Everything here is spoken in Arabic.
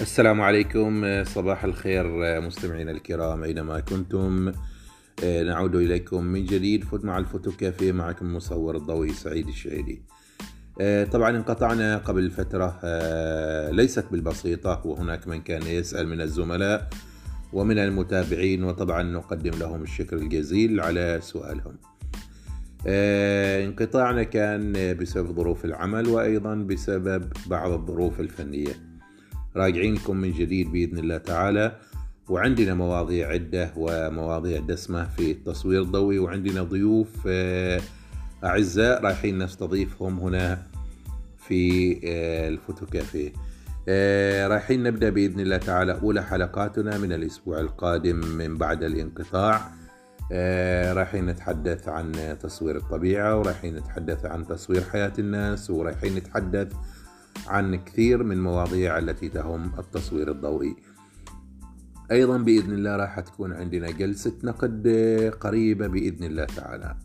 السلام عليكم صباح الخير مستمعينا الكرام أينما كنتم. نعود إليكم من جديد فوت مع الفوتو كافيه معكم المصور الضوئي سعيد الشهيدي طبعا انقطعنا قبل فترة ليست بالبسيطة وهناك من كان يسأل من الزملاء ومن المتابعين وطبعا نقدم لهم الشكر الجزيل على سؤالهم. انقطاعنا كان بسبب ظروف العمل وأيضا بسبب بعض الظروف الفنية راجعينكم من جديد بإذن الله تعالى. وعندنا مواضيع عدة ومواضيع دسمة في التصوير الضوئي وعندنا ضيوف آه، أعزاء رايحين نستضيفهم هنا في آه، الفوتو كافيه آه، رايحين نبدأ بإذن الله تعالى أولى حلقاتنا من الأسبوع القادم من بعد الانقطاع. رايحين نتحدث عن تصوير الطبيعة ورايحين نتحدث عن تصوير حياة الناس ورايحين نتحدث عن كثير من مواضيع التي تهم التصوير الضوئي. أيضا بإذن الله راح تكون عندنا جلسة نقد قريبة بإذن الله تعالى.